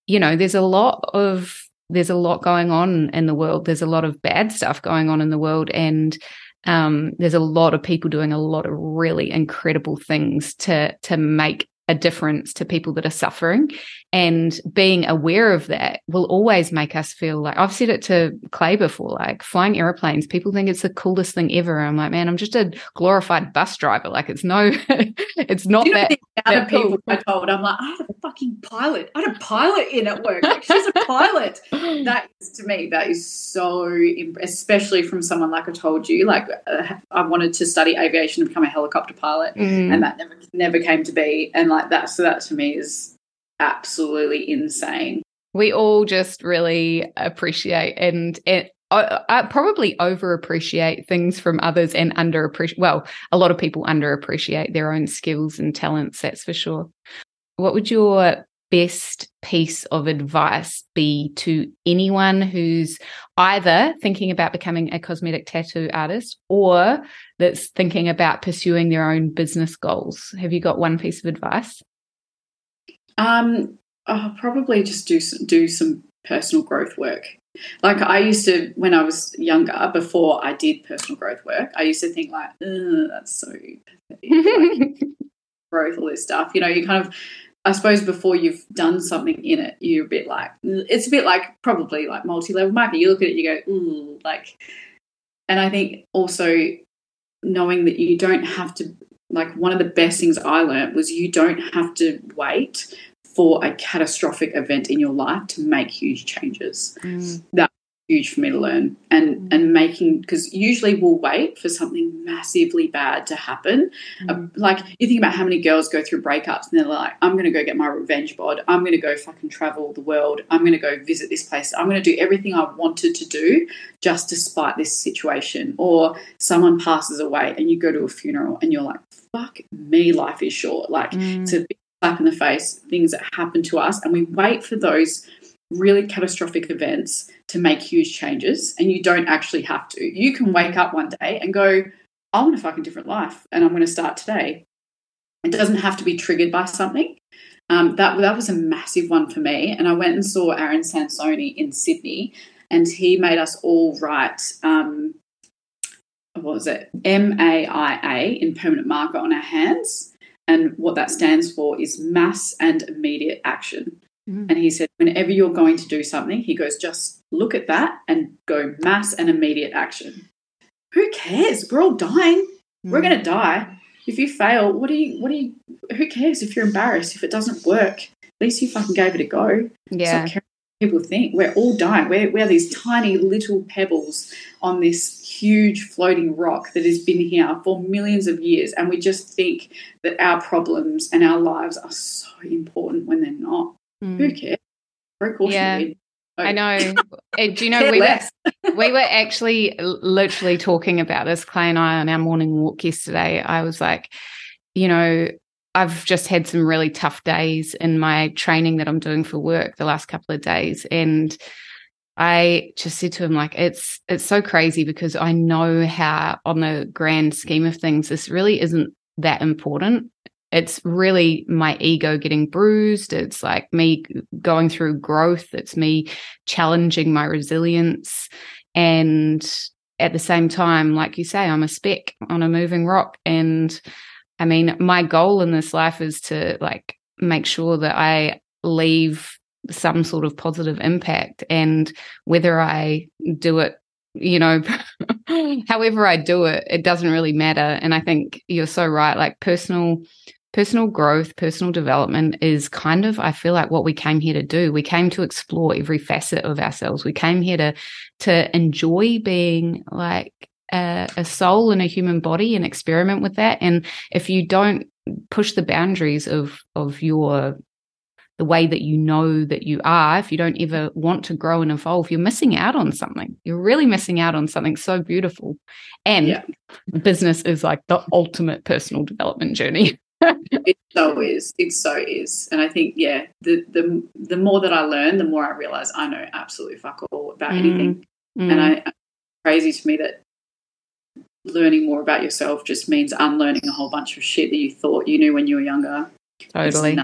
you know, there's a lot of, there's a lot going on in the world. There's a lot of bad stuff going on in the world. And um, there's a lot of people doing a lot of really incredible things to to make a difference to people that are suffering. And being aware of that will always make us feel like I've said it to Clay before, like flying airplanes, people think it's the coolest thing ever. I'm like, man, I'm just a glorified bus driver. Like it's no, it's not you that. The other people I told, I'm like, I had a fucking pilot. I had a pilot in at work. Like, she's a pilot. that is to me, that is so, especially from someone like I told you, like uh, I wanted to study aviation and become a helicopter pilot, mm. and that never never came to be. And like that, so that to me is absolutely insane. We all just really appreciate and, and I probably over appreciate things from others and under appreciate. Well, a lot of people under appreciate their own skills and talents. That's for sure. What would your best piece of advice be to anyone who's either thinking about becoming a cosmetic tattoo artist or that's thinking about pursuing their own business goals? Have you got one piece of advice? Um, I'll probably just do do some personal growth work. Like I used to when I was younger, before I did personal growth work, I used to think like, that's so. Like, growth, all this stuff. You know, you kind of I suppose before you've done something in it, you're a bit like it's a bit like probably like multi-level marketing. You look at it, you go, ooh, like and I think also knowing that you don't have to like one of the best things I learned was you don't have to wait for a catastrophic event in your life to make huge changes. Mm. That huge for me to learn. And mm. and making because usually we'll wait for something massively bad to happen. Mm. uh, like you think about how many girls go through breakups and they're like i'm going to go get my revenge bod. I'm going to go fucking travel the world. I'm going to go visit this place. I'm going to do everything i wanted to do just despite this situation. Or someone passes away and you go to a funeral and you're like fuck me life is short. Like mm. to slap in the face things that happen to us and we wait for those really catastrophic events to make huge changes and you don't actually have to. You can wake up one day and go i want a fucking different life and i'm going to start today. It doesn't have to be triggered by something. Um, that, that was a massive one for me and i went and saw aaron sansoni in sydney and he made us all write um, what was it? Maia in permanent marker on our hands and what that stands for is mass and immediate action. Mm. And he said, whenever you're going to do something, he goes, just look at that and go mass and immediate action. Who cares? We're all dying. Mm. We're going to die. If you fail, what do you, what do you, who cares if you're embarrassed? If it doesn't work, at least you fucking gave it a go. Yeah people think. We're all dying. We're, we're these tiny little pebbles on this huge floating rock that has been here for millions of years. And we just think that our problems and our lives are so important when they're not. Mm. Who cares? Very cautionary. Yeah. I know. Do you know we were, we were actually literally talking about this, Clay and I, on our morning walk yesterday. I was like, you know, I've just had some really tough days in my training that I'm doing for work the last couple of days. And I just said to him, like, it's it's so crazy because I know how on the grand scheme of things, this really isn't that important. It's really my ego getting bruised. It's like me going through growth. It's me challenging my resilience. And at the same time, like you say, I'm a speck on a moving rock. And I mean, my goal in this life is to like make sure that I leave some sort of positive impact. And whether I do it, you know, however I do it, it doesn't really matter. And I think you're so right. Like personal personal growth, personal development is kind of, I feel like what we came here to do. We came to explore every facet of ourselves. We came here to to enjoy being like a, a soul in a human body and experiment with that. And if you don't push the boundaries of of your the way that you know that you are, if you don't ever want to grow and evolve, you're missing out on something. You're really missing out on something so beautiful. And yeah. business is like the ultimate personal development journey. it so is. It so is. And I think, yeah, the the the more that I learn, the more I realize I know absolutely fuck all about mm. anything. Mm. And I crazy to me that learning more about yourself just means unlearning a whole bunch of shit that you thought you knew when you were younger. Totally.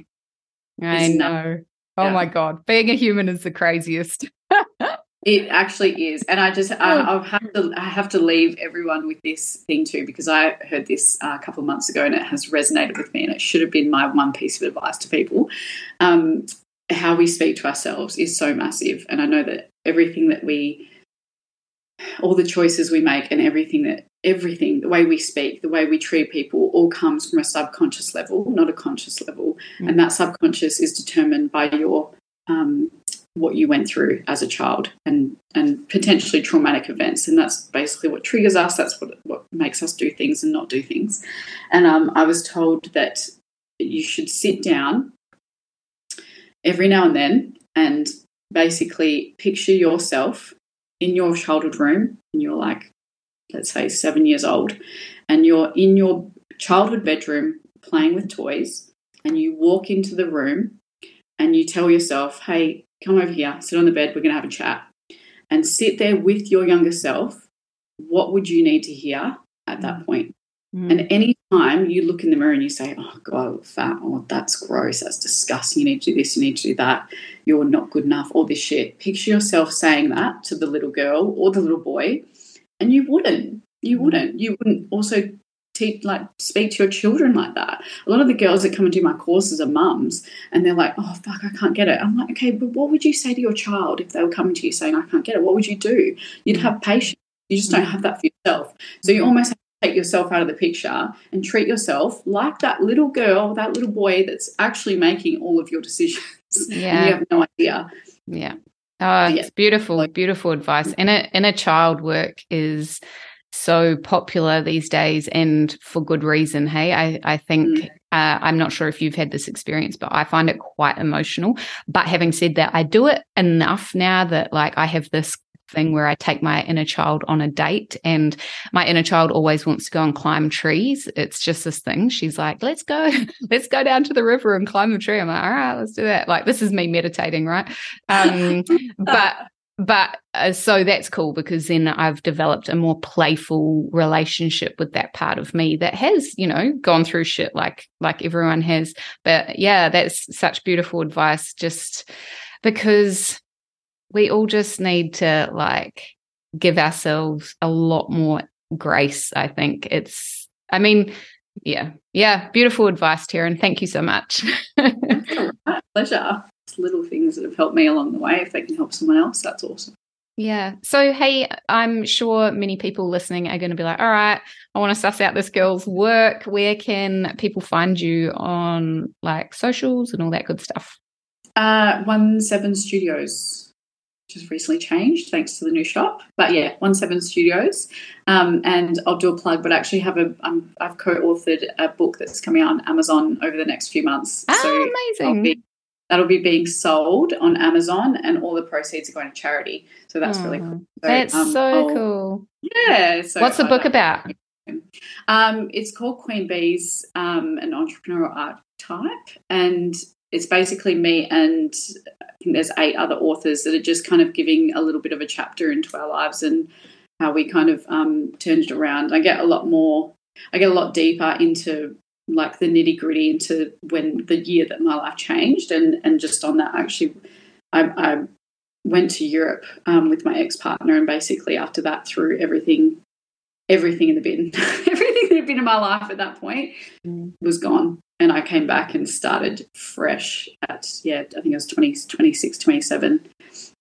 I know. Oh yeah. my god, being a human is the craziest. it actually is, and I just I, I, have to I have to leave everyone with this thing too because I heard this uh, a couple of months ago and it has resonated with me, and it should have been my one piece of advice to people. Um, how we speak to ourselves is so massive, and I know that everything that we all the choices we make and everything that everything the way we speak the way we treat people all comes from a subconscious level not a conscious level mm. and that subconscious is determined by your um, what you went through as a child and and potentially traumatic events. And that's basically what triggers us. That's what what makes us do things and not do things. And um, i was told that you should sit down every now and then and basically picture yourself in your childhood room and you're like, let's say seven years old, and you're in your childhood bedroom playing with toys, and you walk into the room and you tell yourself, hey, come over here, sit on the bed, we're going to have a chat. And sit there with your younger self. What would you need to hear at that point? Mm. And any time you look in the mirror and you say, Oh God, I look fat, oh that's gross, that's disgusting, you need to do this, you need to do that, you're not good enough, all this shit. Picture yourself saying that to the little girl or the little boy, and you wouldn't. You mm. wouldn't. You wouldn't also teach like speak to your children like that. A lot of the girls that come and do my courses are mums and they're like, Oh fuck, I can't get it. I'm like, okay, but what would you say to your child if they were coming to you saying, I can't get it? What would you do? You'd have patience. You just don't have that for yourself. So you almost have to take yourself out of the picture and treat yourself like that little girl, that little boy that's actually making all of your decisions. Yeah. you have no idea. Yeah. Oh, yeah. beautiful, beautiful advice. Inner inner child work is so popular these days and for good reason. Hey, I, I think mm. uh, I'm not sure if you've had this experience, but I find it quite emotional. But having said that, I do it enough now that like I have this thing where I take my inner child on a date and my inner child always wants to go and climb trees. It's just this thing. She's like, let's go, let's go down to the river and climb a tree. I'm like, all right, let's do that. Like, this is me meditating, right? Um, but, but uh, so that's cool because then I've developed a more playful relationship with that part of me that has, you know, gone through shit like, like everyone has. But yeah, that's such beautiful advice just because we all just need to like give ourselves a lot more grace. I think it's, I mean, yeah, yeah, beautiful advice, Terryn. Thank you so much. Pleasure. It's little things that have helped me along the way. If they can help someone else, that's awesome. Yeah. So, hey, I'm sure many people listening are going to be like, all right, I want to suss out this girl's work. Where can people find you on like socials and all that good stuff? Uh, One Seven Studios just recently changed thanks to the new shop. But yeah, One Seven Studios, um, and I'll do a plug. But I actually have a um, I've co-authored a book that's coming out on Amazon over the next few months. Oh, so amazing! I'll be that'll be being sold on Amazon, and all the proceeds are going to charity. So that's really cool. So, that's um, so I'll, cool. Yeah. So What's the book about? Um, it's called Queen Bees, um, an entrepreneurial archetype, and it's basically me and I think there's eight other authors that are just kind of giving a little bit of a chapter into our lives and how we kind of um, turned it around. I get a lot more, I get a lot deeper into like the nitty gritty into when the year that my life changed, and and just on that, actually, I, I went to Europe um, with my ex partner, and basically after that, threw everything, everything in the bin, everything that had been in my life at that point mm. was gone and I came back and started fresh at, yeah, I think it was 20, 26, 27.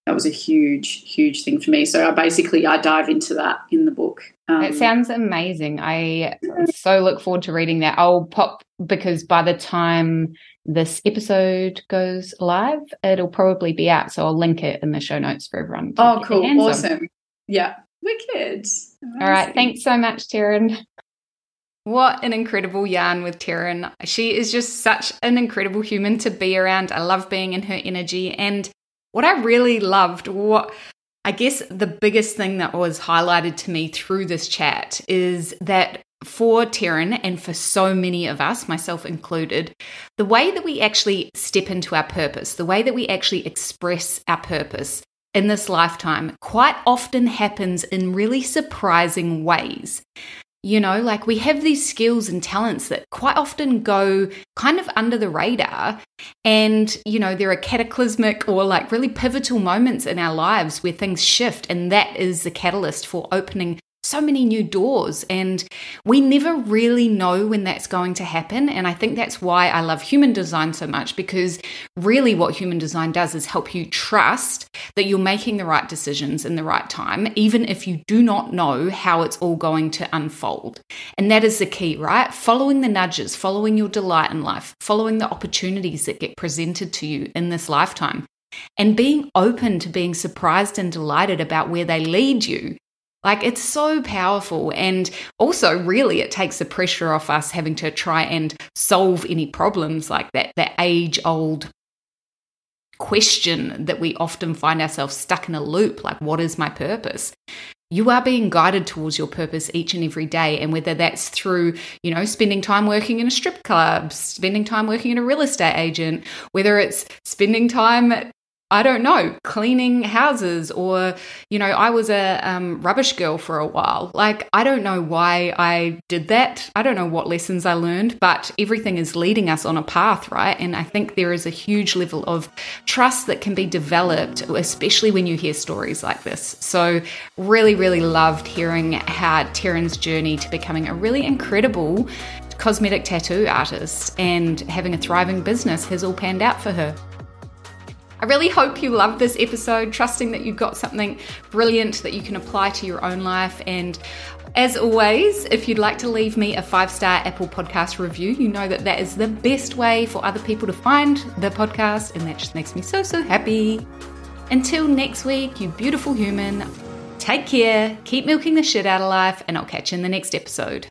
That was a huge, huge thing for me. So I basically, I dive into that in the book. Um, it sounds amazing. I so look forward to reading that. I'll pop because by the time this episode goes live, it'll probably be out. So I'll link it in the show notes for everyone. Oh, cool. Awesome. On. Yeah. Wicked. Amazing. All right. Thanks so much, Terryn. What an incredible yarn with Terryn. She is just such an incredible human to be around. I love being in her energy. And what I really loved, what I guess the biggest thing that was highlighted to me through this chat is that for Terryn and for so many of us, myself included, the way that we actually step into our purpose, the way that we actually express our purpose in this lifetime quite often happens in really surprising ways. You know, like we have these skills and talents that quite often go kind of under the radar. And, you know, there are cataclysmic or like really pivotal moments in our lives where things shift. And that is the catalyst for opening so many new doors and we never really know when that's going to happen and i think that's why i love human design so much because really what human design does is help you trust that you're making the right decisions in the right time even if you do not know how it's all going to unfold. And that is the key right? Following the nudges following your delight in life following the opportunities that get presented to you in this lifetime and being open to being surprised and delighted about where they lead you like it's so powerful. And also, really, it takes the pressure off us having to try and solve any problems like that, that age old question that we often find ourselves stuck in a loop like, what is my purpose? you are being guided towards your purpose each and every day and whether that's through you know spending time working in a strip club spending time working in a real estate agent whether it's spending time I don't know, cleaning houses, or, you know, I was a um, rubbish girl for a while. Like, I don't know why I did that. I don't know what lessons I learned, but everything is leading us on a path, right? And I think there is a huge level of trust that can be developed, especially when you hear stories like this. So, really, really loved hearing how Terryn's journey to becoming a really incredible cosmetic tattoo artist and having a thriving business has all panned out for her. I really hope you loved this episode, trusting that you got something brilliant that you can apply to your own life. And as always, if you'd like to leave me a five star Apple podcast review, you know that that is the best way for other people to find the podcast, and that just makes me so, so happy. Until next week, you beautiful human, take care, keep milking the shit out of life, and I'll catch you in the next episode.